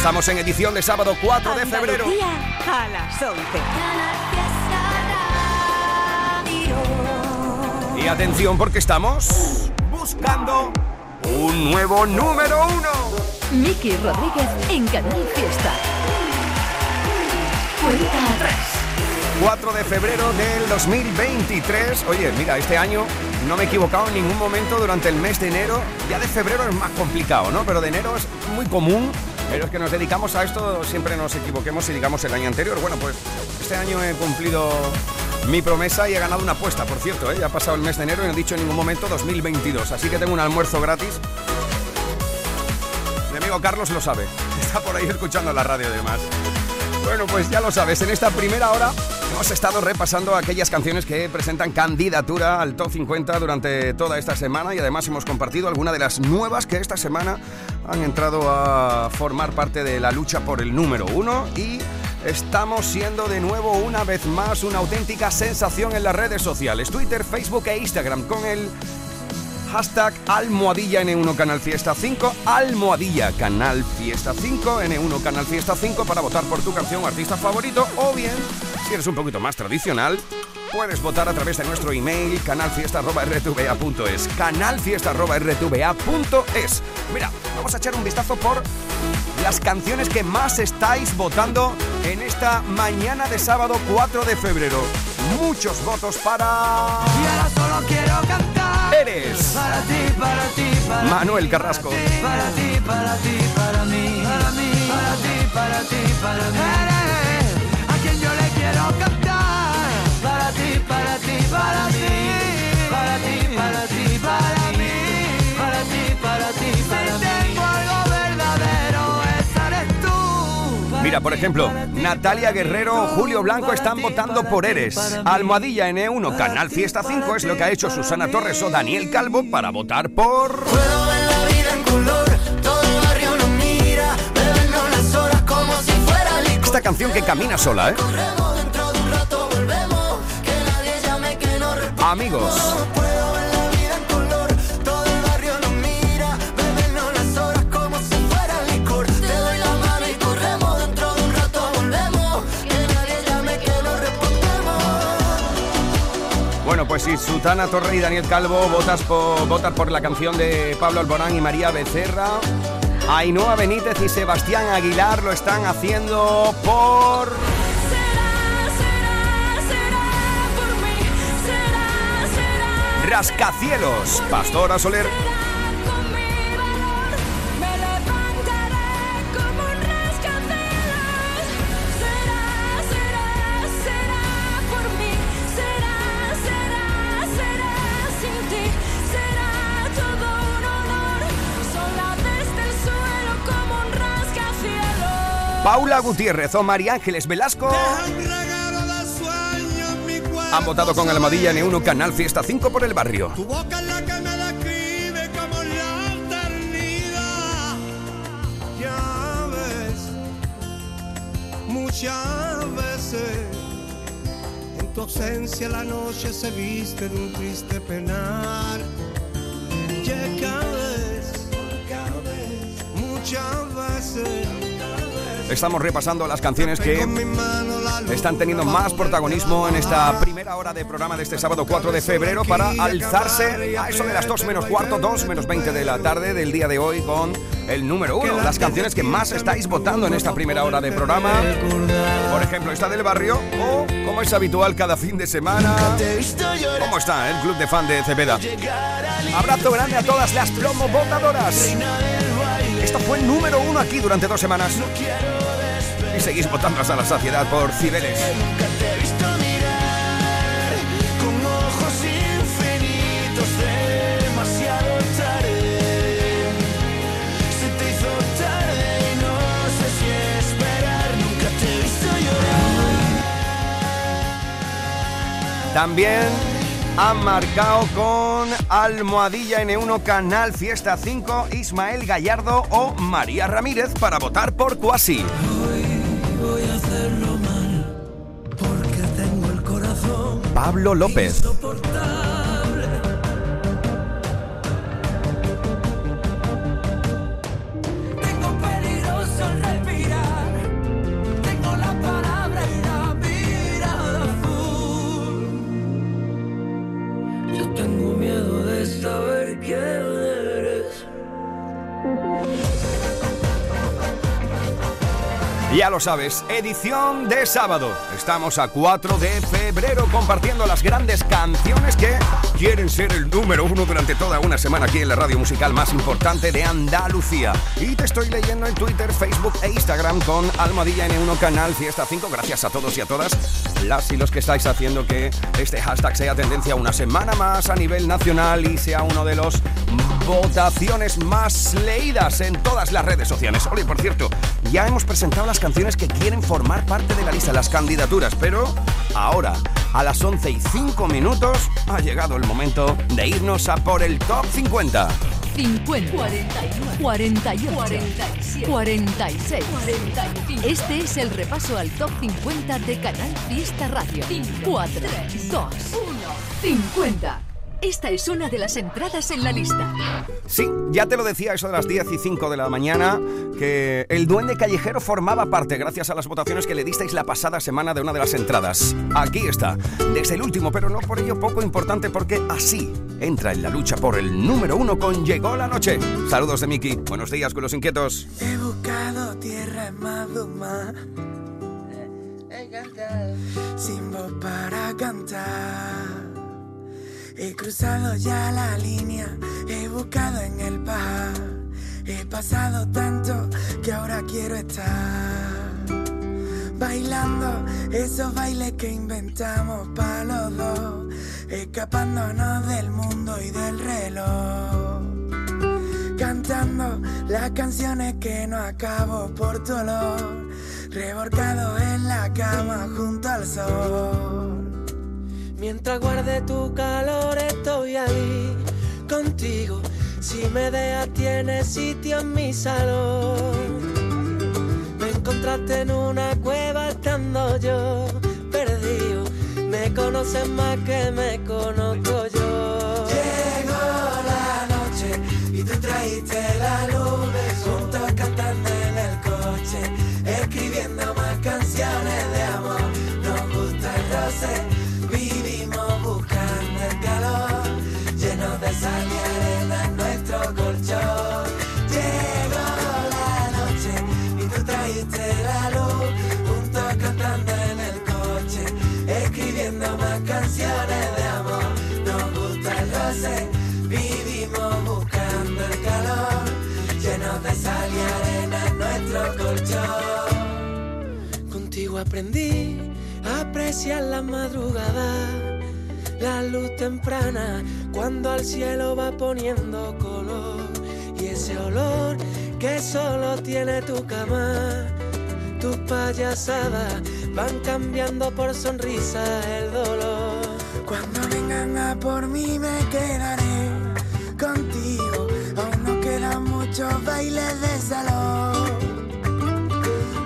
Estamos en edición de sábado 4 de febrero. a las 11. Y atención porque estamos buscando un nuevo número uno. Miki Rodríguez en Canal Fiesta. Cuenta atrás. 4 de febrero del 2023. Oye, mira, este año no me he equivocado en ningún momento durante el mes de enero. Ya de febrero es más complicado, ¿no? Pero de enero es muy común. Pero es que nos dedicamos a esto, siempre nos equivoquemos y digamos el año anterior. Bueno, pues este año he cumplido mi promesa y he ganado una apuesta, por cierto. ¿eh? Ya ha pasado el mes de enero y no he dicho en ningún momento 2022. Así que tengo un almuerzo gratis. Mi amigo Carlos lo sabe. Está por ahí escuchando la radio y demás. Bueno, pues ya lo sabes, en esta primera hora hemos estado repasando aquellas canciones que presentan candidatura al top 50 durante toda esta semana y además hemos compartido algunas de las nuevas que esta semana han entrado a formar parte de la lucha por el número uno. Y estamos siendo de nuevo una vez más una auténtica sensación en las redes sociales, Twitter, Facebook e Instagram con el hashtag almohadilla N1 Canal Fiesta 5, almohadilla Canal Fiesta 5, N1 Canal Fiesta 5 para votar por tu canción o artista favorito o bien, si eres un poquito más tradicional, puedes votar a través de nuestro email canalfiesta.rtva.es canalfiesta.rtva.es Mira, vamos a echar un vistazo por las canciones que más estáis votando en esta mañana de sábado 4 de febrero. Muchos votos para... Y ahora solo quiero cantar. Eres Para ti, para ti, para Manuel Carrasco. Para ti, para ti, para mí. Para mí. Para ti, para ti, para mí. Mira, por ejemplo, Natalia Guerrero o Julio Blanco están votando por Eres. Almohadilla N1, Canal Fiesta 5 es lo que ha hecho Susana Torres o Daniel Calvo para votar por... Puedo ver la vida en color, todo pues si Susana Torres y Daniel Calvo votas por, por la canción de Pablo Alborán y María Becerra, Ainhoa Benítez y Sebastián Aguilar lo están haciendo por... Rascacielos, Pastora Soler. Paula Gutiérrez o María Ángeles Velasco han votado con Almadilla N1 Canal Fiesta 5 por el barrio. Tu boca es la que me describe como la eternidad. Ya ves, muchas veces en tu ausencia la noche se viste de un triste penar. Ya vez, muchas. Estamos repasando las canciones que están teniendo más protagonismo en esta primera hora de programa de este sábado 4 de febrero para alzarse a eso de las 2 menos cuarto, 2 menos 20 de la tarde del día de hoy con el número 1. Las canciones que más estáis votando en esta primera hora de programa. Por ejemplo, esta del barrio o, como es habitual cada fin de semana. ¿cómo está el club de fan de Cepeda? Abrazo grande a todas las promo votadoras. Esto fue el número uno aquí durante dos semanas. Seguís votando hasta la saciedad por Cibeles. También han marcado con Almohadilla N1 Canal Fiesta 5 Ismael Gallardo o María Ramírez para votar por Cuasi. Voy a hacerlo mal porque tengo el corazón Pablo López. insoportable. Ya lo sabes, edición de sábado. Estamos a 4 de febrero compartiendo las grandes canciones que quieren ser el número uno durante toda una semana aquí en la radio musical más importante de Andalucía. Y te estoy leyendo en Twitter, Facebook e Instagram con Almohadilla N1 Canal Fiesta 5. Gracias a todos y a todas las y los que estáis haciendo que este hashtag sea tendencia una semana más a nivel nacional y sea uno de los votaciones más leídas en todas las redes sociales. Oye, por cierto, ya hemos presentado las canciones que quieren formar parte de la lista, las candidaturas, pero ahora, a las 11 y 5 minutos, ha llegado el momento de irnos a por el top 50. 50, 41, 48, 47, 46, 45. Este es el repaso al top 50 de Canal Fiesta Radio. 4, 2, 1, 50. Esta es una de las entradas en la lista. Sí, ya te lo decía eso de las 10 y 5 de la mañana, que el duende callejero formaba parte gracias a las votaciones que le disteis la pasada semana de una de las entradas. Aquí está, desde el último, pero no por ello poco importante porque así entra en la lucha por el número uno con Llegó la Noche. Saludos de Miki, buenos días con los inquietos. He buscado tierra en Maduma sin voz para cantar. He cruzado ya la línea, he buscado en el par. He pasado tanto que ahora quiero estar bailando esos bailes que inventamos para los dos, escapándonos del mundo y del reloj cantando las canciones que no acabo por tu olor, revolcado en la cama junto al sol. Mientras guarde tu calor estoy ahí contigo, si me dejas tienes sitio en mi salón. Me encontraste en una cueva estando yo perdido, me conoces más que me conozco yo. Llegó la noche y tú trajiste la luz, aprendí a apreciar la madrugada, la luz temprana, cuando al cielo va poniendo color y ese olor que solo tiene tu cama. Tus payasadas van cambiando por sonrisa el dolor. Cuando vengan a por mí me quedaré contigo. Aún nos quedan muchos bailes de salón.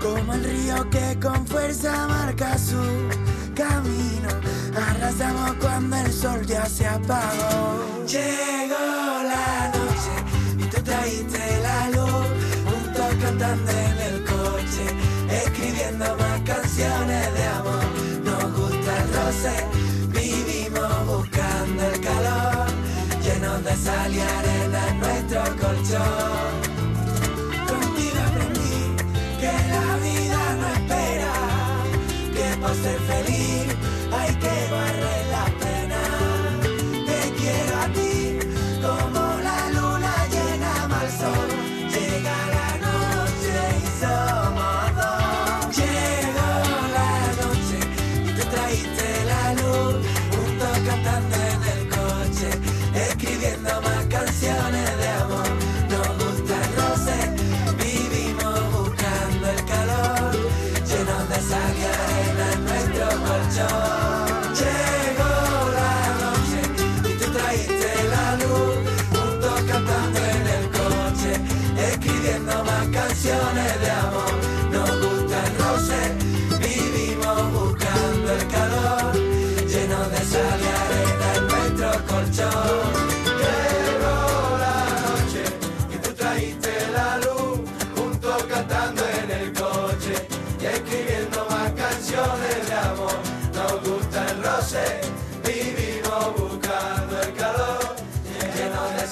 Como el río que con fuerza marca su camino. Arrasamos cuando el sol ya se apagó. Llegó la noche y tú trajiste la luz. Juntos cantando en el coche, escribiendo más canciones de amor. Nos gusta el roce, vivimos buscando el calor. Llenos de sal y arena en nuestro colchón. Que por ser feliz. Hay que barrer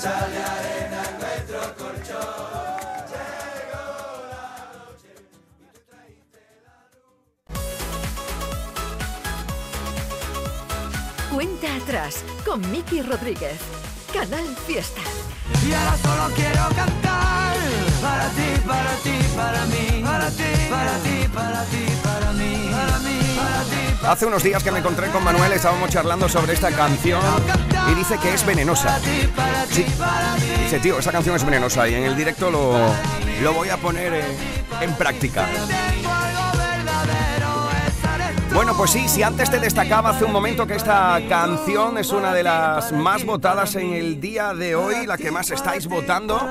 sal de arena en nuestro colchón. Cuenta atrás con Miki Rodríguez. Canal Fiesta. Y ahora solo quiero cantar para ti, para ti, para mí, para ti, para ti, para ti, para mí, para mí. Hace unos días que me encontré con Manuel, estábamos charlando sobre esta canción y dice que es venenosa. Sí. Dice, tío, esa canción es venenosa y en el directo lo, lo voy a poner eh, en práctica. Bueno, pues sí, si antes te destacaba hace un momento que esta canción es una de las más votadas en el día de hoy, la que más estáis votando,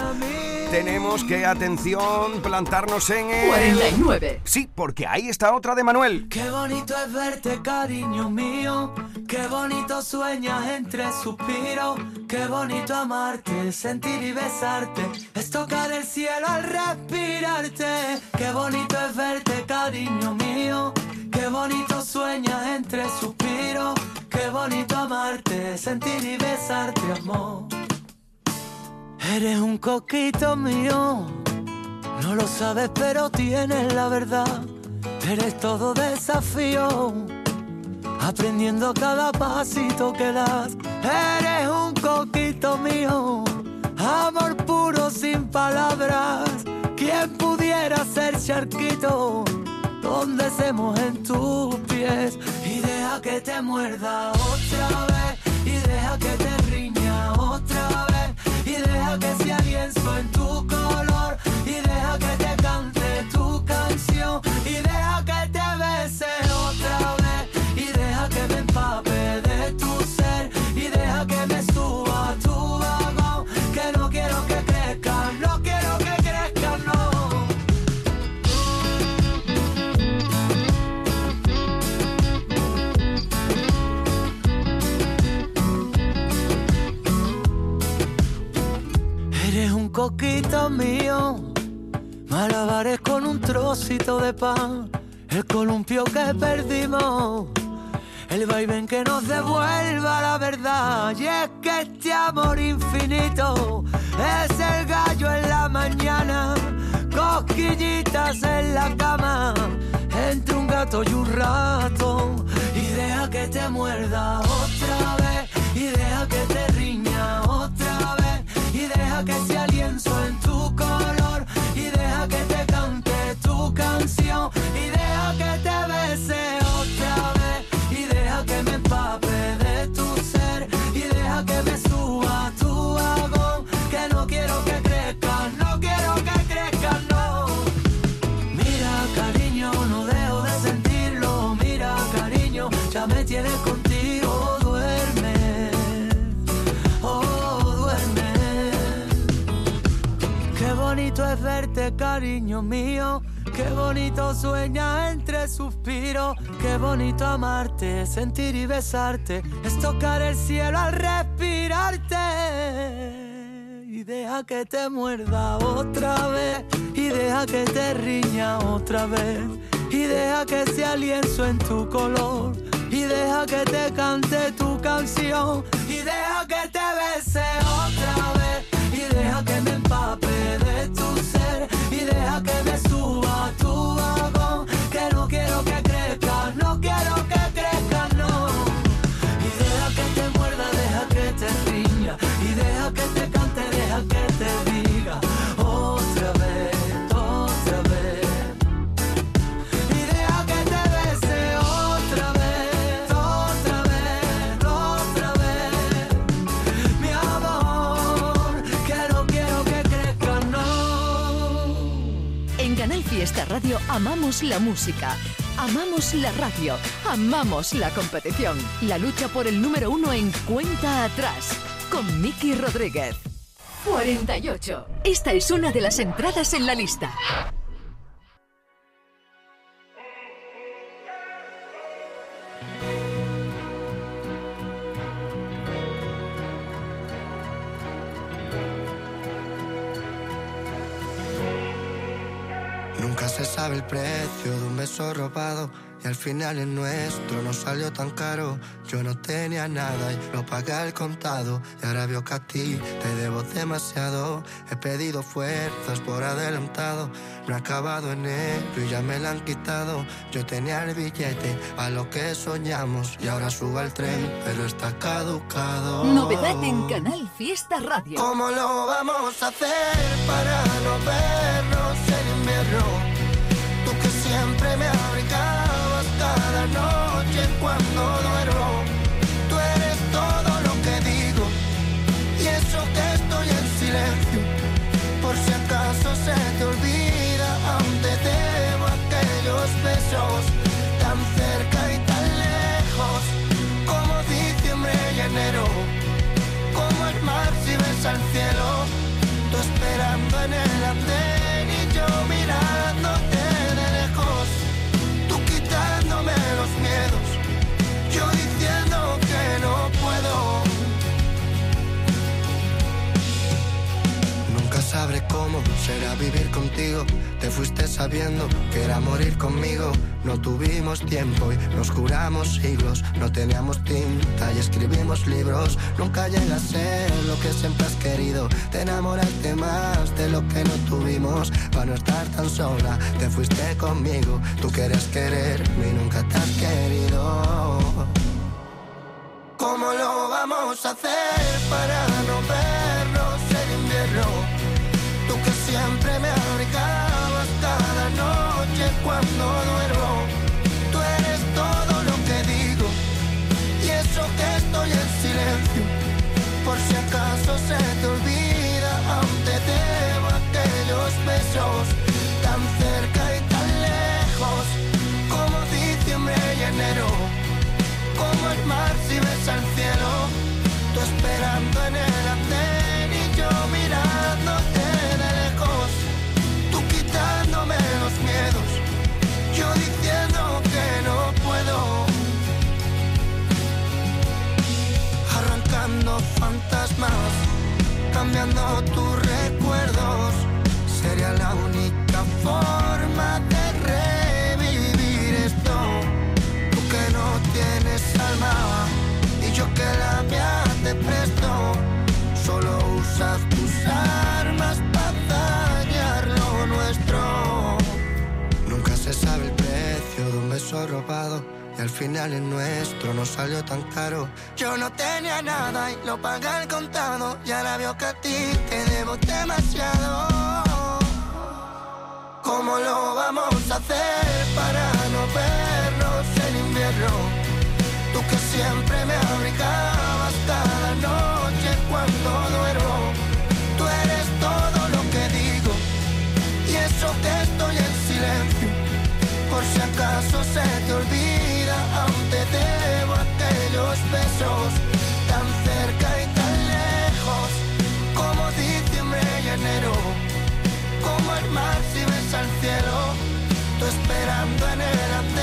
tenemos que, atención, plantarnos en el... 49. Sí, porque ahí está otra de Manuel. Qué bonito es verte, cariño mío. Qué bonito sueñas entre suspiros. Qué bonito amarte, sentir y besarte. Es tocar el cielo al respirarte. Qué bonito es verte, cariño mío. Qué bonito sueñas entre suspiros. Qué bonito amarte, sentir y besarte, amor. Eres un coquito mío. No lo sabes, pero tienes la verdad. Eres todo desafío. Aprendiendo cada pasito que das. Eres un coquito mío. Amor puro sin palabras. ¿Quién pudiera ser charquito? Donde se mojen tus pies. Y deja que te muerda otra vez. Y deja que te lienzo en tu color. Coquito mío, malabares con un trocito de pan, el columpio que perdimos, el vaivén que nos devuelva la verdad. Y es que este amor infinito es el gallo en la mañana, cosquillitas en la cama, entre un gato y un ratón. Y deja que te muerda otra vez, y deja que te riña otra vez, y deja que sea lienzo en tu color, y deja que te cante tu canción, y deja que te bese otra vez, cariño mío. Qué bonito sueña entre suspiros. Qué bonito amarte, sentir y besarte. Es tocar el cielo al respirarte. Y deja que te muerda otra vez. Y deja que te riña otra vez. Y deja que sea lienzo en tu color. Y deja que te cante tu canción. Y deja que te bese Amamos la música, amamos la radio, amamos la competición. La lucha por el número uno en cuenta atrás con Miki Rodríguez. 48. Esta es una de las entradas en la lista. Nunca se sabe el precio de un beso robado. Y al final el nuestro no salió tan caro. Yo no tenía nada y lo pagué al contado. Y ahora veo que a ti te debo demasiado. He pedido fuerzas por adelantado. No he acabado en enero y ya me la han quitado. Yo tenía el billete a lo que soñamos. Y ahora subo al tren, pero está caducado. Novedad en Canal Fiesta Radio. ¿Cómo lo vamos a hacer para no vernos en invierno? Tú que siempre me abrigabas noche cuando duermo. Tú eres todo lo que digo y eso que estoy en silencio. Por si acaso se te olvida, aún te debo aquellos besos tan cerca y tan lejos como diciembre y enero como el mar si ves al cielo, tú esperando en el andén sabré cómo será vivir contigo. Te fuiste sabiendo que era morir conmigo. No tuvimos tiempo y nos juramos siglos. No teníamos tinta y escribimos libros. Nunca llega a ser lo que siempre has querido. Te enamoraste más de lo que no tuvimos. Para no estar tan sola, te fuiste conmigo. Tú querías quererme y nunca te has querido. ¿Cómo lo vamos a hacer para siempre me abrigabas cada noche cuando duermo. Tú eres todo lo que digo y eso que estoy en silencio. Por si acaso se te olvida, aún te debo aquellos besos tan cerca y tan lejos como diciembre y enero como el mar si ves al cielo, cambiando tus recuerdos, sería la única forma de revivir esto. Tú que no tienes alma y yo que la mía te presto. Solo usas tus armas para dañar lo nuestro. Nunca se sabe el precio de un beso robado. Al final el nuestro no salió tan caro. Yo no tenía nada y lo pagué al contado. Y ahora veo que a ti te debo demasiado. ¿Cómo lo vamos a hacer para no vernos en invierno? Tú que siempre me abrigabas cada noche cuando duermo. Tú eres todo lo que digo y eso que estoy en silencio. Por si acaso se te olvida, te debo aquellos besos tan cerca y tan lejos como diciembre y enero como el mar si ves al cielo, tú esperando en el andén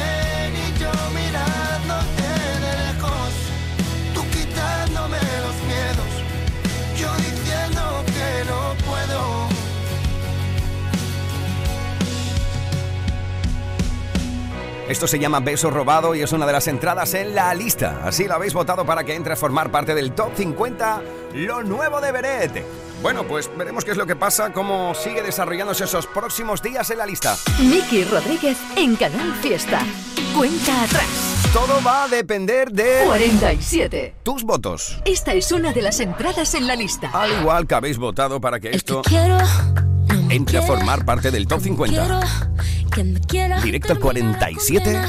Esto se llama Beso Robado y es una de las entradas en la lista. Así lo habéis votado para que entre a formar parte del Top 50, lo nuevo de Beret. Bueno, pues veremos qué es lo que pasa, cómo sigue desarrollándose esos próximos días en la lista. Miki Rodríguez en Canal Fiesta. Cuenta atrás. Todo va a depender de 47. tus votos. Esta es una de las entradas en la lista. Al igual que habéis votado para que esto quiero, entre a formar parte del Top 50. quiero que me quiera, Directo al termina la 47. condena.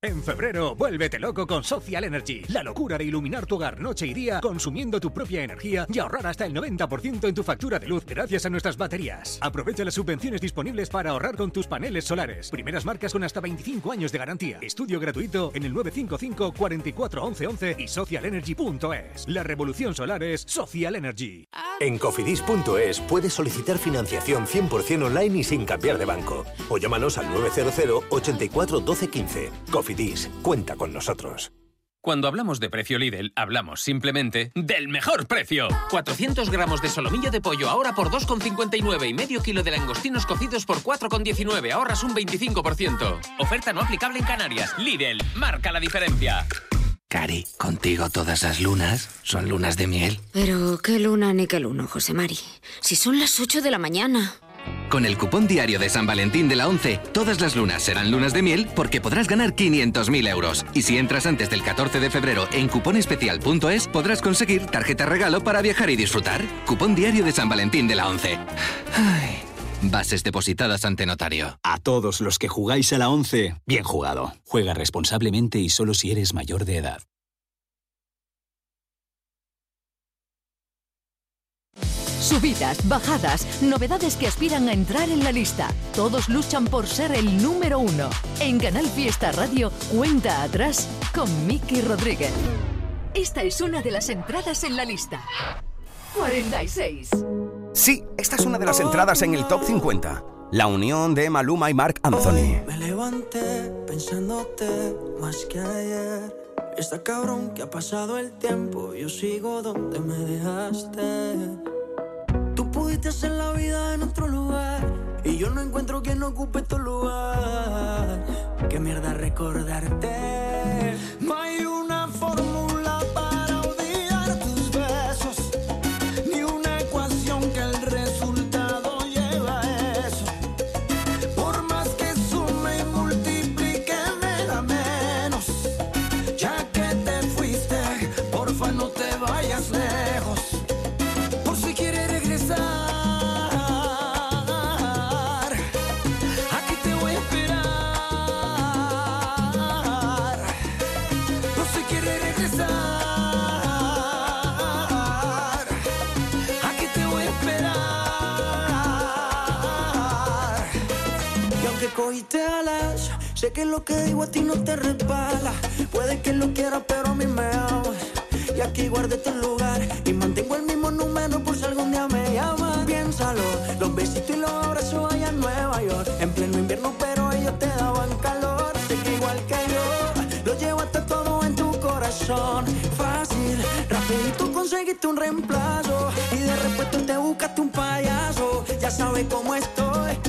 En febrero, vuélvete loco con Social Energy. La locura de iluminar tu hogar noche y día consumiendo tu propia energía y ahorrar hasta el 90% en tu factura de luz gracias a nuestras baterías. Aprovecha las subvenciones disponibles para ahorrar con tus paneles solares. Primeras marcas con hasta 25 años de garantía. Estudio gratuito en el 955 44 11 11 y socialenergy.es. La revolución solar es Social Energy. En cofidis.es puedes solicitar financiación 100% online y sin cambiar de banco. O llámanos al 900 84 12 15. Cofidis, cuenta con nosotros. Cuando hablamos de precio Lidl, hablamos simplemente del mejor precio. 400 gramos de solomillo de pollo ahora por 2,59 y medio kilo de langostinos cocidos por 4,19. Ahorras un 25%. Oferta no aplicable en Canarias. Lidl, marca la diferencia. Cari, contigo todas las lunas son lunas de miel. Pero qué luna ni qué luno, José Mari. Si son las 8 de la mañana. Con el cupón diario de San Valentín de la 11, todas las lunas serán lunas de miel porque podrás ganar 500.000 euros. Y si entras antes del 14 de febrero en cuponespecial.es, podrás conseguir tarjeta regalo para viajar y disfrutar. Cupón diario de San Valentín de la 11. Ay, bases depositadas ante notario. A todos los que jugáis a la 11, bien jugado. Juega responsablemente y solo si eres mayor de edad. Subidas, bajadas, novedades que aspiran a entrar en la lista. Todos luchan por ser el número uno. En Canal Fiesta Radio, cuenta atrás con Miki Rodríguez. Esta es una de las entradas en la lista. 46. Sí, esta es una de las entradas en el top 50. La unión de Maluma y Mark Anthony. Me levanté pensándote más que ayer. Está cabrón que ha pasado el tiempo. Yo sigo donde me dejaste. Hacer la vida en otro lugar. Y yo no encuentro quien ocupe tu lugar. Qué mierda recordarte. Cogiste alas, sé que lo que digo a ti no te resbala. Puede que lo quieras, pero a mí me amas. Y aquí guardé tu lugar y mantengo el mismo número por si algún día me llamas. Piénsalo, los besitos y los abrazos allá en Nueva York. En pleno invierno, pero ellos te daban calor. Sé que igual que yo, lo llevaste todo en tu corazón. Fácil, rapidito conseguiste un reemplazo. Y de repente te buscaste un payaso. Ya sabes cómo estoy,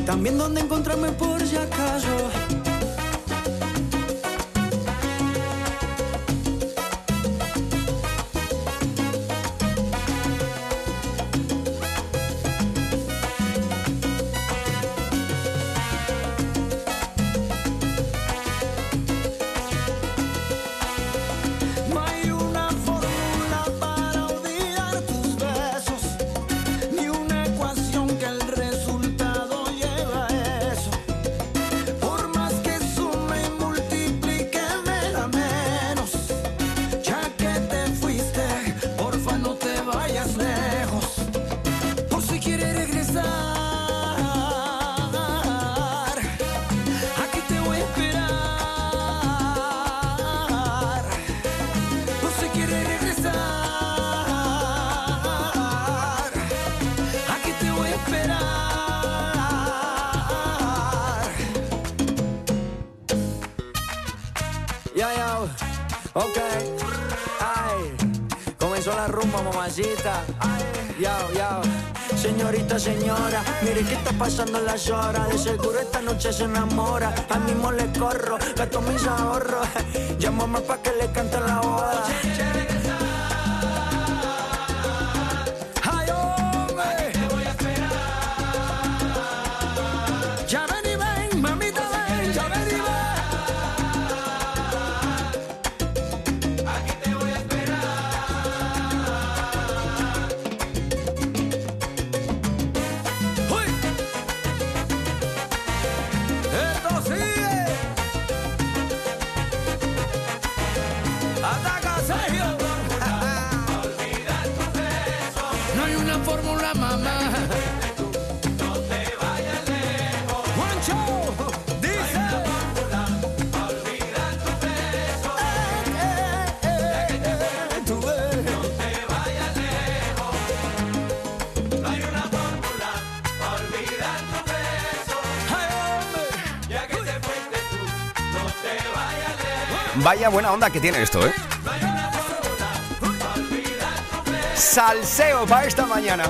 también dónde encontrarme por si acaso. Ok, ay, comenzó la rumba, mamacita. Ay, yao, yao. Señorita, señora, mire que está pasando las horas. De seguro esta noche se enamora. Al mismo le corro, gasto mis ahorros. Llámame pa' que le cante la boda. Buena onda que tiene esto, ¿eh? Salseo para esta mañana.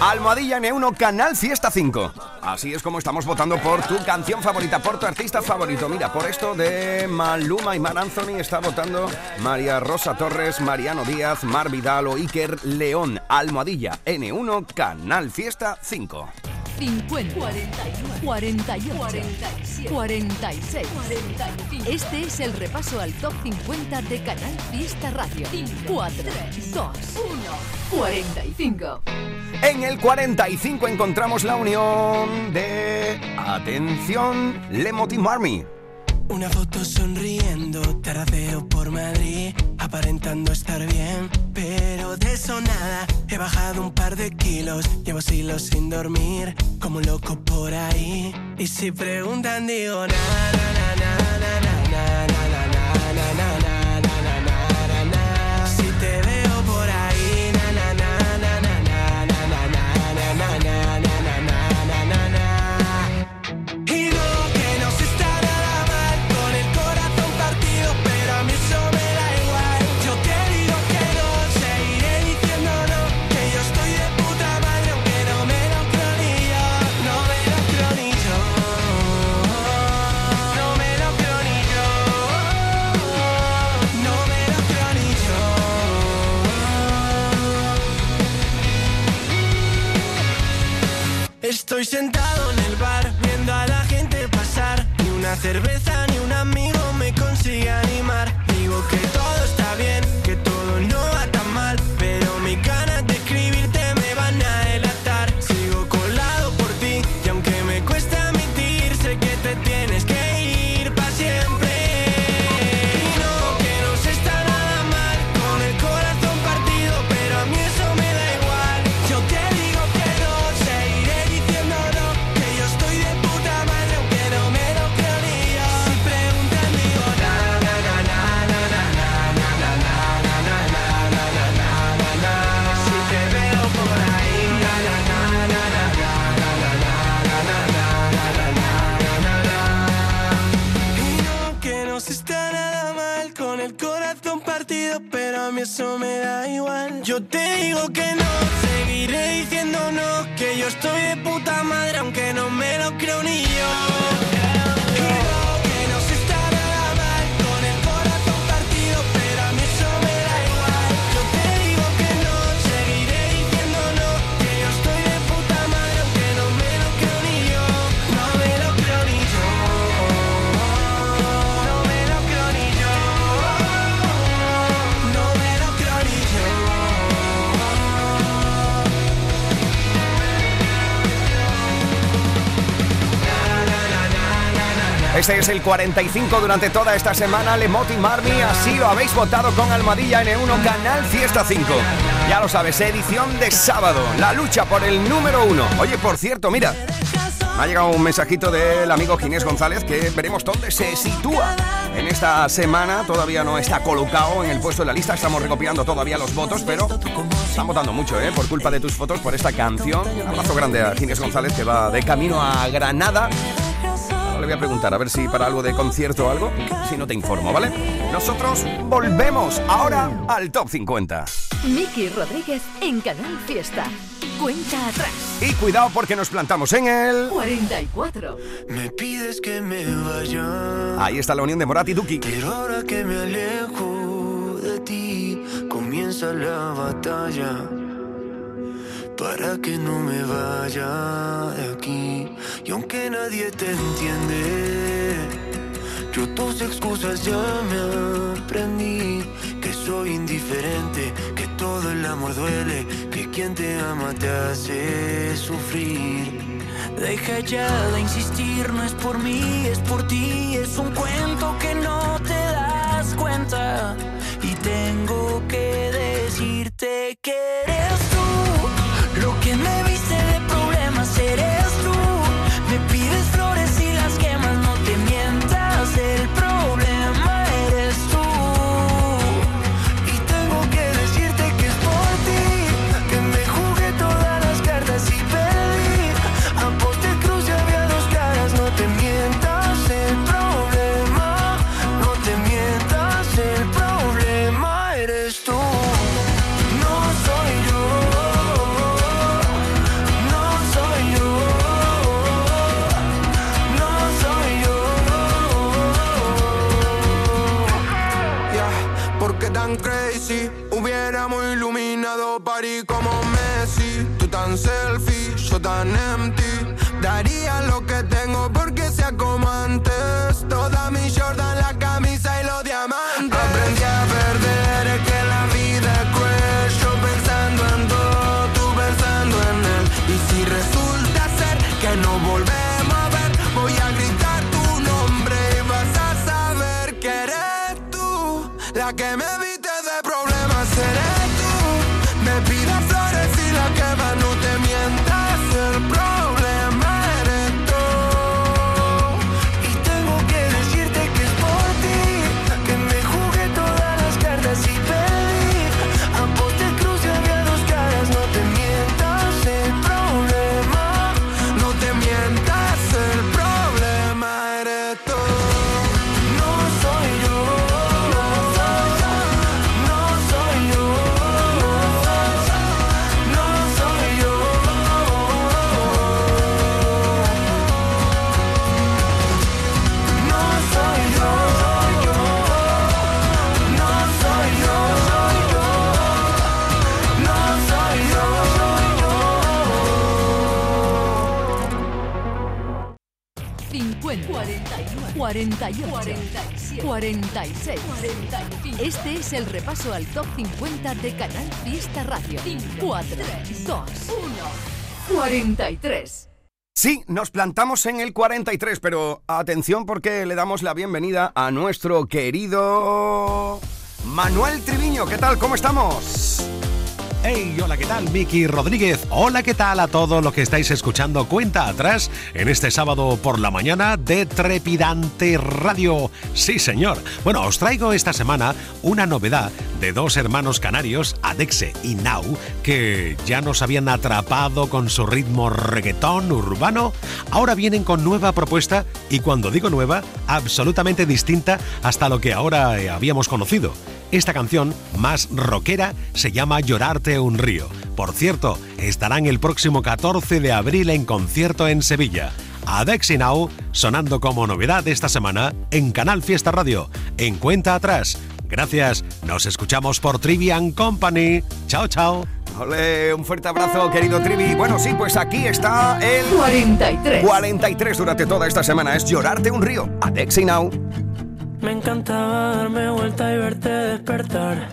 Almohadilla N1 Canal Fiesta 5. Así es como estamos votando por tu canción favorita, por tu artista favorito. Mira, por esto de Maluma y Mar Anthony está votando María Rosa Torres, Mariano Díaz, Mar Vidal o Iker León. Almohadilla N1 Canal Fiesta 5. 50, 41, 41, 47, 46, 45. Este es el repaso al top 50 de Canal Fiesta Radio. 4, 2, 1, 45. En el 45 encontramos la unión de... Atención, Lemoti Marmy. Una foto sonriendo, tardeo por Madrid, aparentando estar bien, pero de eso nada. He bajado un par de kilos, llevo siglos sin dormir, como un loco por ahí. Y si preguntan, digo na, na, na, na, na, na, na. Estoy sentado en el bar viendo a la gente pasar. Ni una cerveza ni un amigo me consigue animar. Digo que todo está bien, Este es el 45 durante toda esta semana. Lemoti Marmy, así lo habéis votado con Almadilla N1 Canal Fiesta 5. Ya lo sabes, edición de sábado. La lucha por el número uno. Oye, por cierto, mira. Me ha llegado un mensajito del amigo Ginés González que veremos dónde se sitúa en esta semana. Todavía no está colocado en el puesto de la lista. Estamos recopilando todavía los votos, pero están votando mucho, ¿eh? Por culpa de tus fotos, por esta canción. Abrazo grande a Ginés González que va de camino a Granada voy a preguntar a ver si para algo de concierto o algo, si no te informo, ¿vale? Nosotros volvemos ahora al Top 50. Miki Rodríguez en Canal Fiesta. Cuenta atrás. Y cuidado porque nos plantamos en el... 44. Me pides que me vaya. Ahí está la unión de Morat y Duki. Pero ahora que me alejo de ti, comienza la batalla. Para que no me vaya de aquí. Y aunque nadie te entiende, yo tus excusas ya me aprendí. Que soy indiferente, que todo el amor duele, que quien te ama te hace sufrir. Deja ya de insistir, no es por mí, es por ti, es un cuento que no te das cuenta. Y tengo que decirte que eres tú, que me viste de problemas eres es el repaso al top 50 de Canal Fiesta Radio. 4, 2, 1, 43. Sí, nos plantamos en el 43, pero atención porque le damos la bienvenida a nuestro querido Manuel Triviño. ¿Qué tal? ¿Cómo estamos? Hey, hola, ¿qué tal? Miki Rodríguez. Hola, ¿qué tal a todos los que estáis escuchando Cuenta Atrás en este sábado por la mañana de Trepidante Radio? Sí, señor. Bueno, os traigo esta semana una novedad de dos hermanos canarios, Adexe y Nau, que ya nos habían atrapado con su ritmo reggaetón urbano. Ahora vienen con nueva propuesta y cuando digo nueva, absolutamente distinta hasta lo que ahora eh, habíamos conocido. Esta canción, más rockera, se llama Llorarte un río. Por cierto, estarán el próximo 14 de abril en concierto en Sevilla. Adex y Now sonando como novedad esta semana en Canal Fiesta Radio. En cuenta atrás. Gracias. Nos escuchamos por Trivian Company. Chao, chao. Ole, un fuerte abrazo, querido Trivi. Bueno, sí, pues aquí está el 43. 43 durante toda esta semana. Es Llorarte un río. Adex y Now. Me encantaba darme vuelta y verte despertar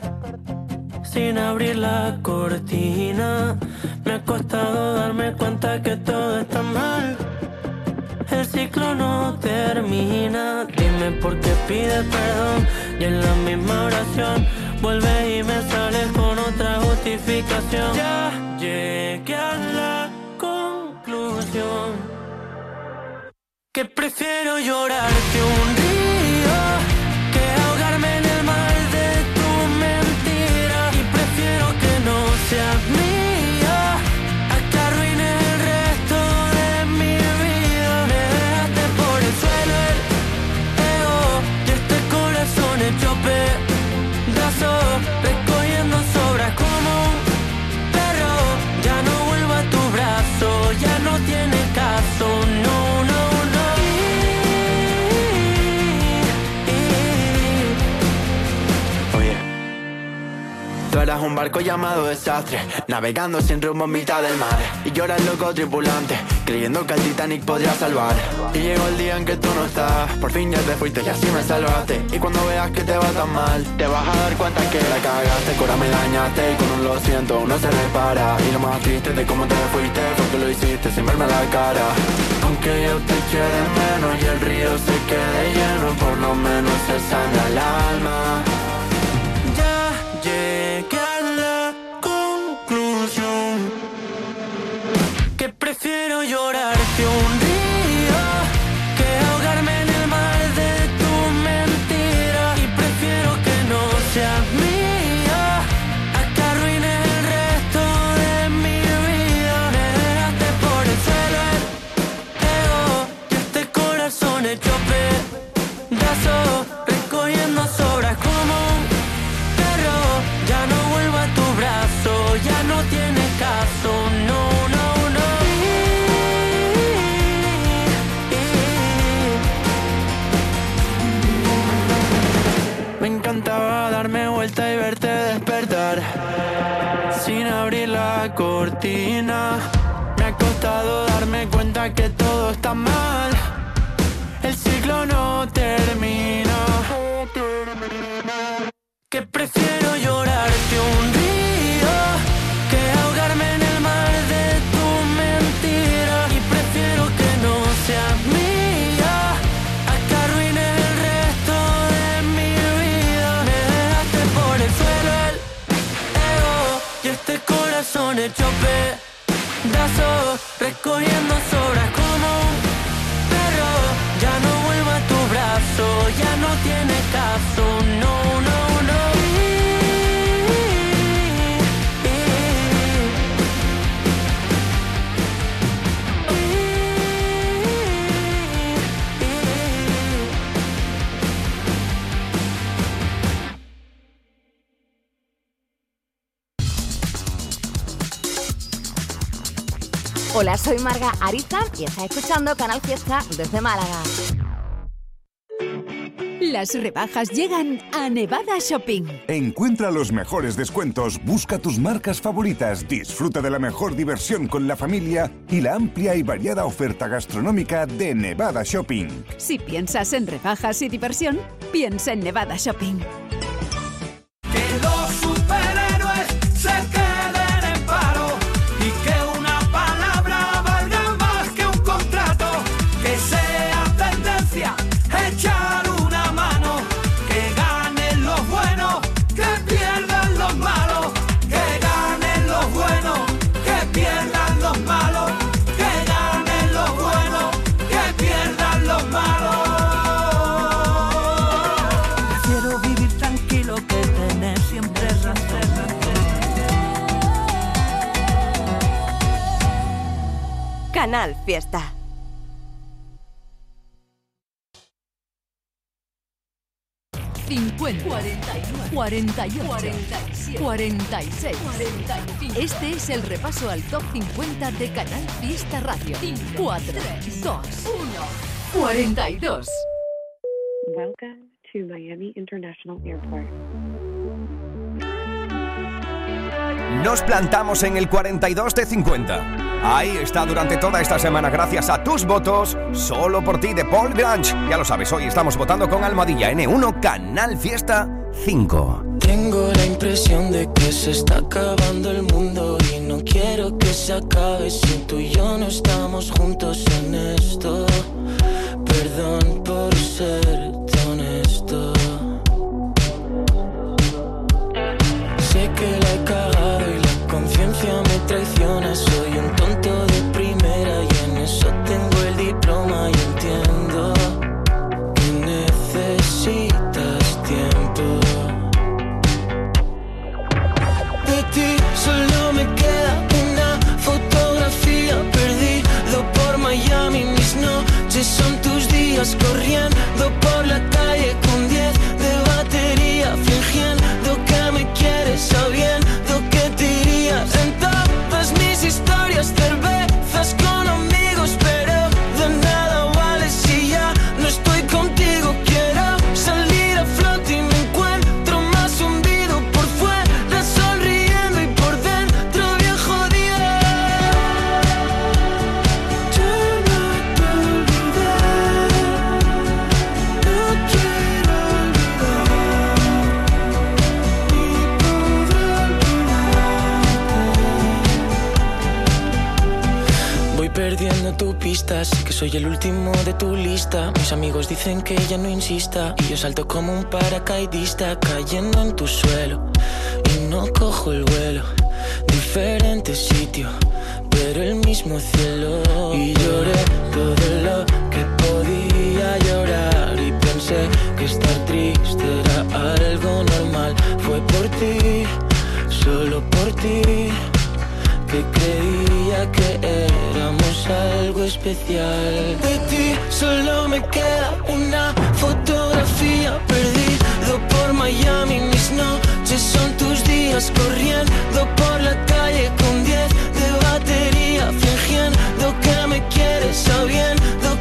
sin abrir la cortina. Me ha costado darme cuenta que todo está mal. El ciclo no termina. Dime por qué pides perdón y en la misma oración vuelves y me sales con otra justificación. Ya llegué a la conclusión que prefiero llorarte un Controlas un barco llamado desastre, navegando sin rumbo en mitad del mar. Y llora el loco tripulante, creyendo que el Titanic podría salvar. Y llegó el día en que tú no estás, por fin ya te fuiste y así me salvaste. Y cuando veas que te va tan mal, te vas a dar cuenta que la cagaste, cura me dañaste y con un lo siento uno se repara. Y lo más triste de cómo te fuiste fue que lo hiciste sin verme la cara. Aunque yo te de menos y el río se quede lleno, por lo menos se sana el alma. Ya llegué que todo está mal soy Marga Ariza y estás escuchando Canal Fiesta desde Málaga. Las rebajas llegan a Nevada Shopping. Encuentra los mejores descuentos, busca tus marcas favoritas, disfruta de la mejor diversión con la familia y la amplia y variada oferta gastronómica de Nevada Shopping. Si piensas en rebajas y diversión, piensa en Nevada Shopping. Canal Fiesta. Cincuenta, 41, 48, 47, 46, 45. Este es el repaso al top 50 de Canal Fiesta Radio. 4, 2, 1, 42. Welcome to Miami International Airport. Nos plantamos en el 42 de 50. Ahí está durante toda esta semana, gracias a tus votos, solo por ti de Paul Grange. Ya lo sabes, hoy estamos votando con Almohadilla N1 Canal Fiesta 5. Tengo la impresión de que se está acabando el mundo y no quiero que se acabe si tú y yo no estamos juntos en esto. Perdón por ser que ya no insista. Y yo salto como un paracaidista cayendo en tu suelo. Y no cojo el vuelo. Diferente sitio, pero el mismo cielo. Y lloré todo lo que podía llorar. Y pensé que estar triste era algo normal. Fue por ti, solo por ti que creía que algo especial. De ti solo me queda una fotografía perdido por Miami. Mis noches son tus días corriendo por la calle con 10 de batería, fingiendo que me quieres, sabiendo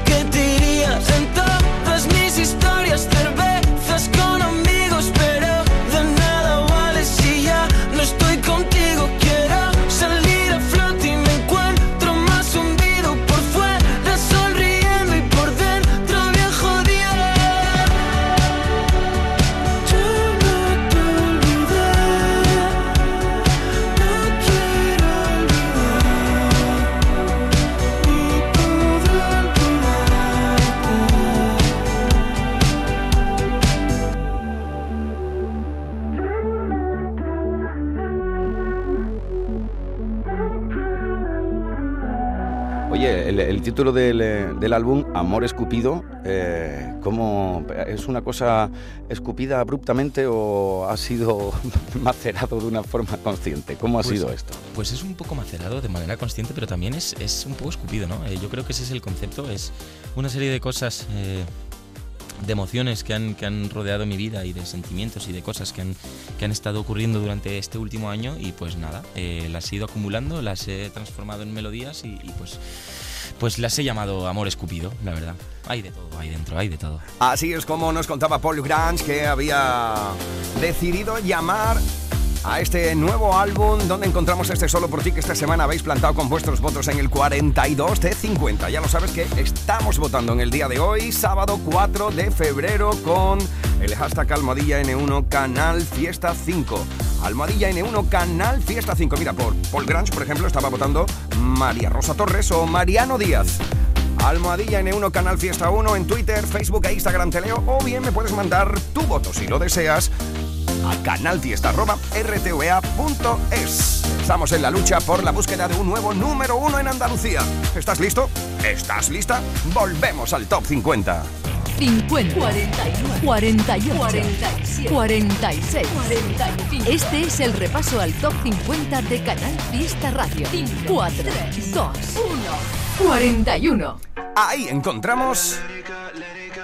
título del, eh, del álbum, Amor Escupido, eh, ¿cómo, ¿es una cosa escupida abruptamente o ha sido macerado de una forma consciente? ¿Cómo ha Pues- sido esto? Pues es un poco macerado de manera consciente, pero también es, es un poco escupido, ¿no? Eh, yo creo que ese es el concepto, es una serie de cosas, eh, de emociones que han, que han rodeado mi vida y de sentimientos y de cosas que han, que han estado ocurriendo durante este último año y pues nada, eh, las he ido acumulando, las he transformado en melodías y, y pues, pues las he llamado Amor Escupido, la verdad. Hay de todo ahí dentro, hay de todo. Así es como nos contaba Paul Grange que había decidido llamar a este nuevo álbum donde encontramos este solo por ti que esta semana habéis plantado con vuestros votos en el 42 de 50. Ya lo sabes que estamos votando en el día de hoy, sábado 4 de febrero, con el hashtag Almohadilla N1 Canal Fiesta 5. Almohadilla N1 Canal Fiesta 5. Mira, por Paul Grange, por ejemplo, estaba votando María Rosa Torres o Mariano Díaz. Almohadilla N1 Canal Fiesta 1 en Twitter, Facebook e Instagram te leo o bien me puedes mandar tu voto si lo deseas a canalfiesta.rtva.es. Estamos en la lucha por la búsqueda de un nuevo número uno en Andalucía. ¿Estás listo? ¿Estás lista? Volvemos al top 50. 50, 41, 48, 47, 46, 45. Este es el repaso al top 50 de Canal Fiesta Radio. 4, 2, 1, 41. Ahí encontramos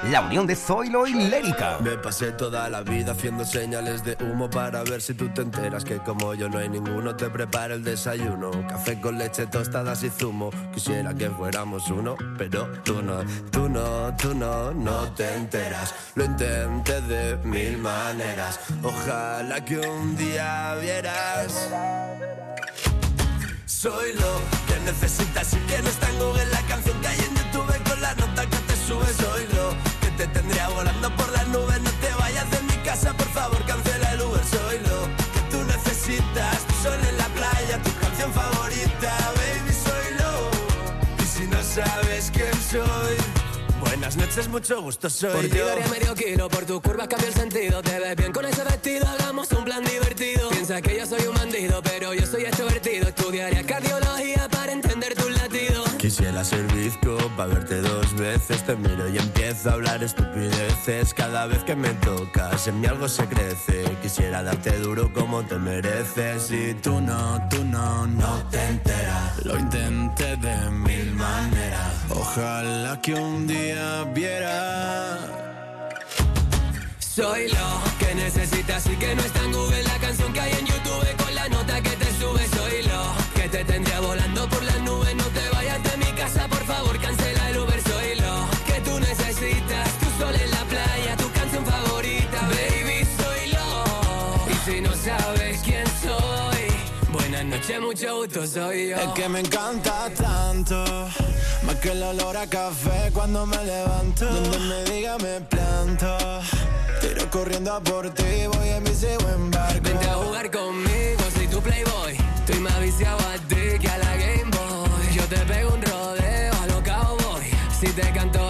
la unión de Zoilo y Lérica. Me pasé toda la vida haciendo señales de humo para ver si tú te enteras que como yo no hay ninguno te prepara el desayuno. Café con leche, tostadas y zumo. Quisiera que fuéramos uno, pero tú no, tú no, tú no, no te enteras. Lo intenté de mil maneras. Ojalá que un día vieras. Soy lo que necesitas que no está en la canción que hay en YouTube con la nota que te sube. Soy lo te tendría volando por las nubes. No te vayas de mi casa, por favor, cancela el Uber. Soy lo que tú necesitas. Tu sol en la playa, tu canción favorita, baby. Soy lo. Y si no sabes quién soy. Buenas noches, mucho gusto, soy Por ti yo. daría medio kilo, por tu curva cambia el sentido. Te ves bien con ese vestido, hagamos un plan divertido. Piensa que yo soy un bandido, pero yo soy extrovertido. Estudiaría cardiología Quisiera ser bizco para verte dos veces. Te miro y empiezo a hablar estupideces. Cada vez que me tocas, en mí algo se crece. Quisiera darte duro como te mereces. Y tú no, tú no, no te enteras. Lo intenté de mil maneras. Ojalá que un día viera. Soy lo que necesitas y que no está en Google necesitas. Tu sol en la playa, tu canción favorita. Baby, soy lo. Y si no sabes quién soy, buenas noches, mucho gusto, soy yo. Es que me encanta tanto, más que el olor a café cuando me levanto. Donde me diga me planto, tiro corriendo a por ti, voy en bici o en barco. Vente a jugar conmigo, soy tu playboy. Estoy más viciado a ti que a la Game Boy. Yo te pego un rodeo Si te canto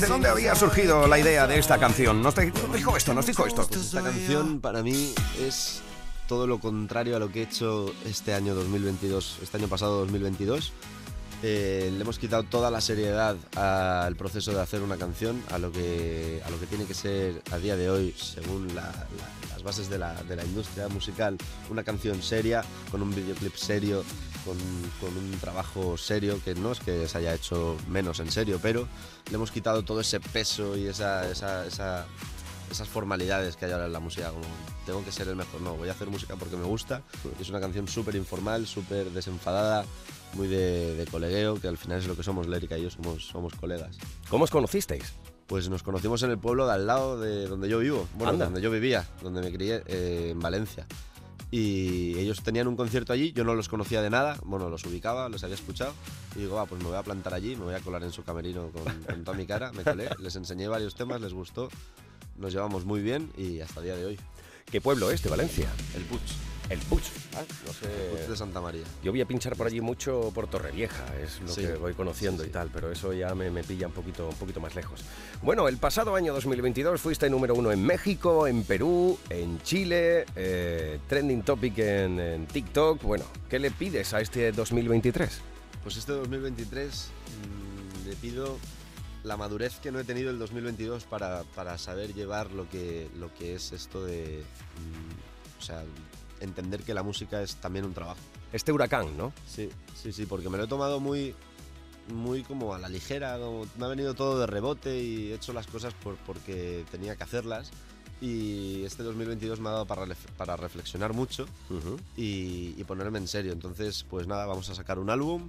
de dónde había surgido la idea de esta canción. Nos dijo esto, nos dijo esto. Esta canción para mí es todo lo contrario a lo que he hecho este año 2022, este año pasado 2022. Eh, le hemos quitado toda la seriedad al proceso de hacer una canción, a lo que, a lo que tiene que ser a día de hoy, según la- la- las bases de la, de la industria musical, una canción seria, con un videoclip serio, con, con un trabajo serio, que no es que se haya hecho menos en serio, pero le hemos quitado todo ese peso y esa, esa- esa- esas formalidades que hay ahora en la música, como tengo que ser el mejor, no, voy a hacer música porque me gusta, es una canción súper informal, súper desenfadada, muy de, de colegueo, que al final es lo que somos, Lérica y yo somos, somos colegas. ¿Cómo os conocisteis? Pues nos conocimos en el pueblo de al lado de donde yo vivo, bueno, Anda. donde yo vivía, donde me crié, eh, en Valencia. Y ellos tenían un concierto allí, yo no los conocía de nada, bueno, los ubicaba, los había escuchado, y digo, va, pues me voy a plantar allí, me voy a colar en su camerino con, con toda mi cara, me colé, les enseñé varios temas, les gustó, nos llevamos muy bien y hasta el día de hoy. ¿Qué pueblo es de Valencia? El Puig. El Puig. Ah, no sé. El Puig de Santa María. Yo voy a pinchar por allí mucho por Torrevieja, es lo Sí. que voy conociendo Sí, sí. y tal, pero eso ya me, me pilla un poquito, un poquito más lejos. Bueno, el pasado año 2022 fuiste número uno en México, en Perú, en Chile, eh, trending topic en, en TikTok. Bueno, ¿qué le pides a este 2023? Pues este 2023 mm, le pido la madurez que no he tenido el 2022 para, para saber llevar lo que, lo que es esto de... mm, o sea, entender que la música es también un trabajo. Este huracán, ¿no? Sí, sí, sí, porque me lo he tomado muy, muy como a la ligera, como me ha venido todo de rebote y he hecho las cosas por, porque tenía que hacerlas. Y este 2022 me ha dado para, para reflexionar mucho y, y ponerme en serio. Entonces, pues nada, vamos a sacar un álbum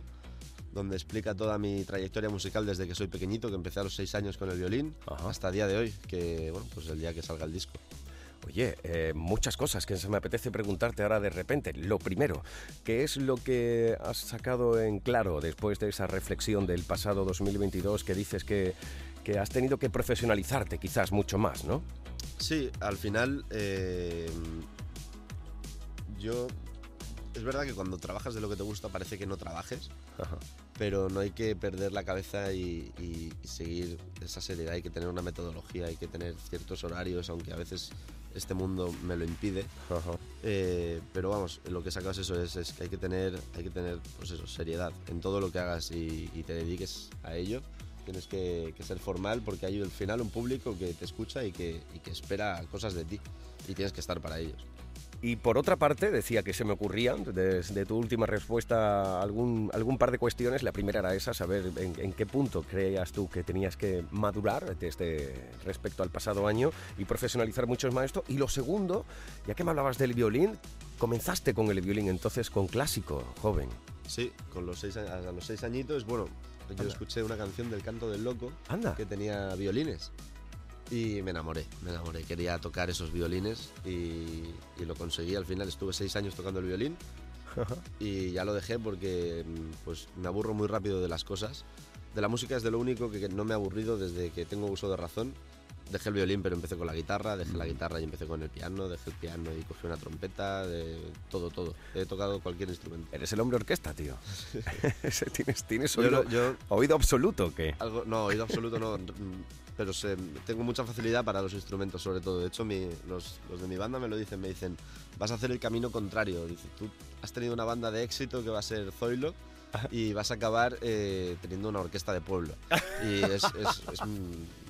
donde explica toda mi trayectoria musical desde que soy pequeñito, que empecé a los seis años con el violín, hasta el día de hoy, que bueno, pues el día que salga el disco. Oye, eh, muchas cosas que se me apetece preguntarte ahora de repente. Lo primero, ¿qué es lo que has sacado en claro después de esa reflexión del pasado 2022 que dices que, que has tenido que profesionalizarte quizás mucho más, ¿no? Sí, al final eh, yo... Es verdad que cuando trabajas de lo que te gusta parece que no trabajes, pero no hay que perder la cabeza y, y- y seguir esa seriedad, hay que tener una metodología, hay que tener ciertos horarios, aunque a veces este mundo me lo impide. Eh, pero vamos, lo que sacas eso es, es que hay que tener, hay que tener pues eso, seriedad en todo lo que hagas y, y te dediques a ello. Tienes que, que ser formal porque hay al final un público que te escucha y que, y que espera cosas de ti y tienes que estar para ellos. Y por otra parte, decía que se me ocurrían, desde tu última respuesta, algún, algún par de cuestiones. La primera era esa, saber en, en qué punto creías tú que tenías que madurar desde respecto al pasado año y profesionalizar mucho más esto. Y lo segundo, ya que me hablabas del violín, comenzaste con el violín entonces con clásico, joven. Sí, con los seis, a los seis añitos, bueno, yo Anda. escuché una canción del Canto del Loco Anda. que tenía violines y me enamoré, me enamoré. Quería tocar esos violines y, y lo conseguí. Al final estuve seis años tocando el violín y ya lo dejé porque mm, pues, me aburro muy rápido de las cosas. De la música es de lo único que no me he aburrido desde que tengo uso de razón. Dejé el violín, pero empecé con la guitarra, dejé la guitarra y empecé con el piano, dejé el piano y cogí una trompeta, de todo, todo. He tocado cualquier instrumento. Eres el hombre orquesta, tío. Tienes tienes Yo oído, lo- yo- oído absoluto, ¿o ¿qué? Algo, no, oído absoluto no, mm, pero sé- tengo mucha facilidad para los instrumentos sobre todo. De hecho, mi- los, los de mi banda me lo dicen, me dicen, vas a hacer el camino contrario. Dice, tú has tenido una banda de éxito que va a ser Zoilo y vas a acabar eh, teniendo una orquesta de pueblo. Y es, es- es,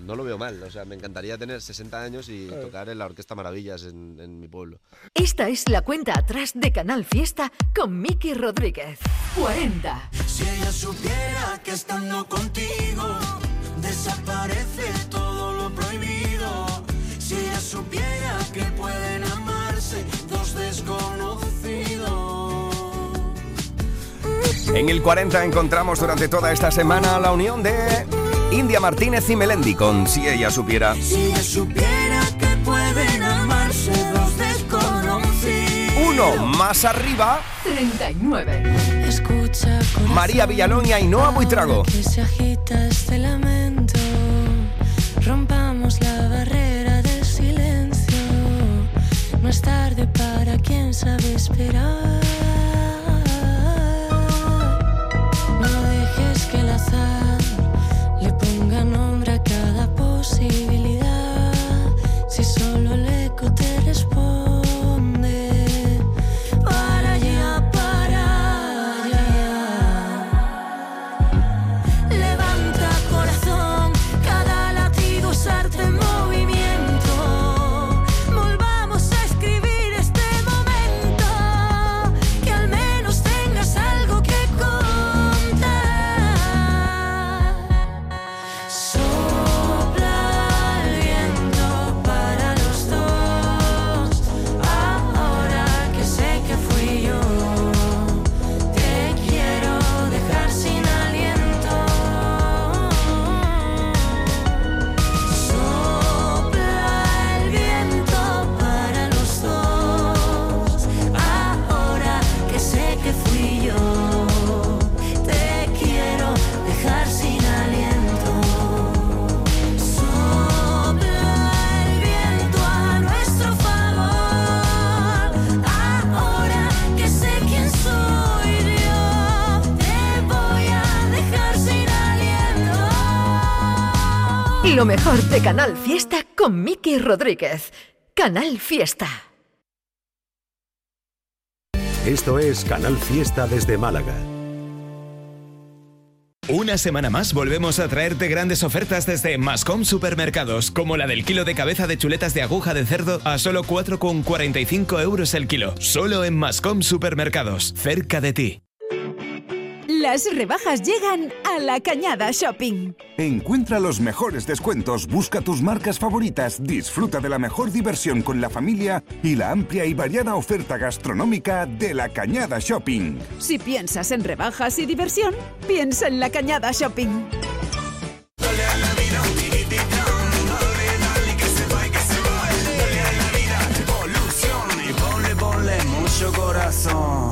no lo veo mal, o sea, me encantaría tener 60 años y tocar en la Orquesta Maravillas en, en mi pueblo. Esta es la cuenta atrás de Canal Fiesta con Miki Rodríguez. 40. Si ella supiera que estando contigo desaparece todo lo prohibido. Si ella supiera que pueden amarse dos desconocidos. En el 40 encontramos durante toda esta semana la unión de India Martínez y Melendi con Si ella supiera. Si ella supiera que pueden amarse dos desconocidos. Uno más arriba, 39. Escucha, María Villalón y Ainhoa Buitrago. que se agita este lamento. Rompamos la barrera del silencio. No es tarde para quien sabe esperar. No dejes que el azar Lo mejor de Canal Fiesta con Miki Rodríguez. Canal Fiesta. Esto es Canal Fiesta desde Málaga. Una semana más volvemos a traerte grandes ofertas desde Mascom Supermercados, como la del kilo de cabeza de chuletas de aguja de cerdo a solo 4,45 euros el kilo. Solo en Mascom Supermercados, cerca de ti. Las rebajas llegan a la Cañada Shopping. Encuentra los mejores descuentos, busca tus marcas favoritas, disfruta de la mejor diversión con la familia y la amplia y variada oferta gastronómica de la Cañada Shopping. Si piensas en rebajas y diversión, piensa en la Cañada Shopping.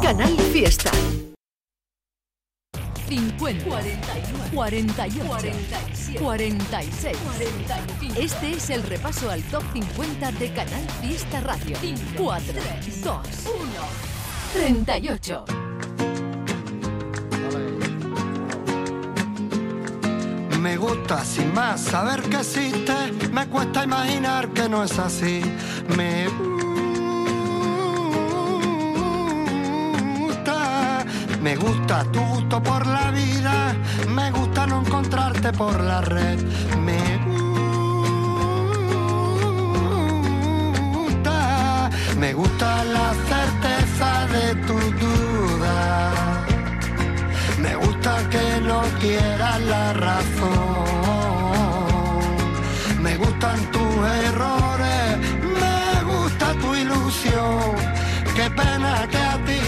Canal Fiesta. 50, 41, 41, 47, 46, 45. Este es el repaso al top 50 de Canal Fiesta Radio. 4, 2, 1, 38. Me gusta sin más saber que existe, me cuesta imaginar que no es así. Me me gusta tu gusto por la vida, me gusta no encontrarte por la red. Me gusta, me gusta la certeza de tu duda. Me gusta que no quieras la razón. Me gustan tus errores, me gusta tu ilusión. Qué pena que a ti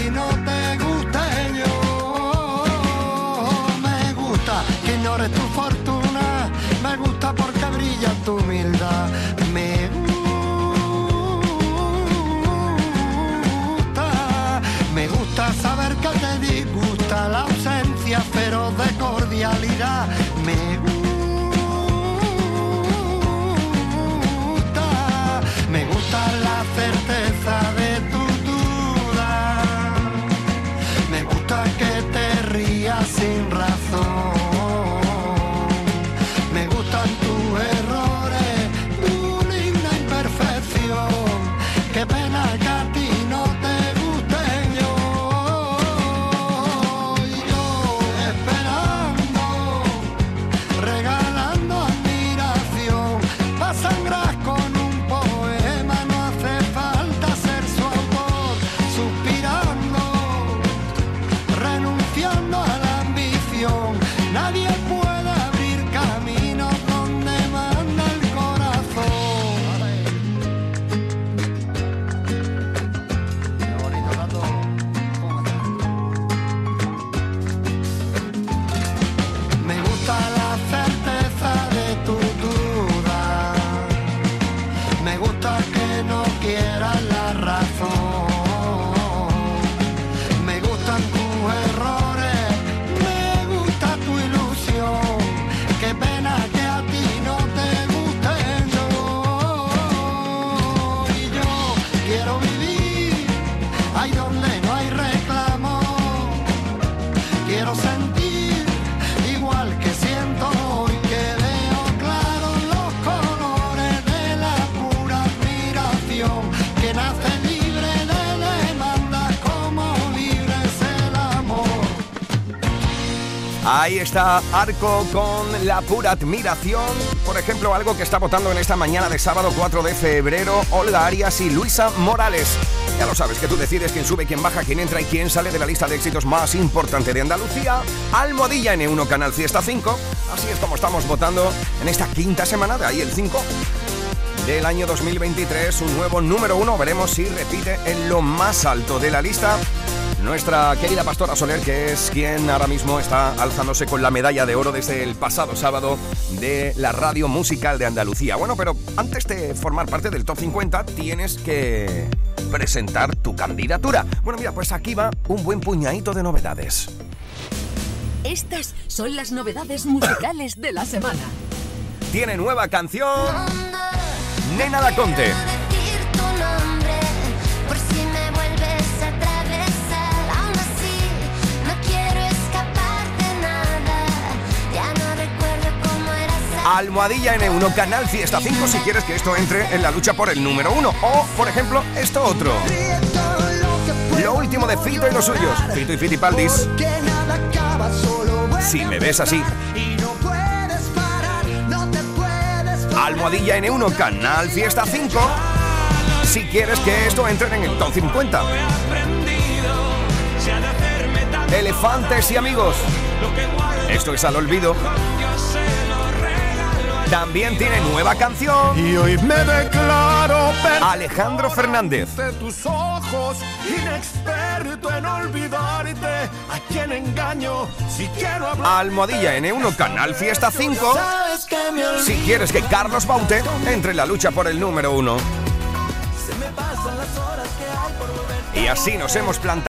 Ahí está Arco con la pura admiración. Por ejemplo, algo que está votando en esta mañana de sábado 4 de febrero, Olga Arias y Luisa Morales. Ya lo sabes, que tú decides quién sube, quién baja, quién entra y quién sale de la lista de éxitos más importante de Andalucía. Almohadilla N1 Canal Fiesta 5. Así es como estamos votando en esta quinta semana, de ahí el 5 del año 2023. Un nuevo número uno. Veremos si repite en lo más alto de la lista nuestra querida Pastora Soler, que es quien ahora mismo está alzándose con la medalla de oro desde el pasado sábado de la radio musical de Andalucía. Bueno, pero antes de formar parte del top 50 tienes que presentar tu candidatura. Bueno, mira, pues aquí va un buen puñadito de novedades. Estas son las novedades musicales de la semana. Tiene nueva canción Nena da Conte. Almohadilla N1 Canal Fiesta 5 si quieres que esto entre en la lucha por el número uno. O, por ejemplo, esto otro. Lo último de Fito y los suyos. Fito y Fitipaldis. Si me ves así. Almohadilla N1 Canal Fiesta 5 si quieres que esto entre en el top 50. Elefantes y amigos. Esto es al olvido. También tiene nueva canción. Y hoy me declaro Alejandro Fernández. de tus ojos, inexperto en olvidarte. A quien engaño, si quiero hablar. Almohadilla N1 Canal Fiesta 5 Sabes que me olvido. si quieres que Carlos Baute entre en la lucha por el número uno. Se me pasan las horas que hay por volver. Y así nos hemos plantado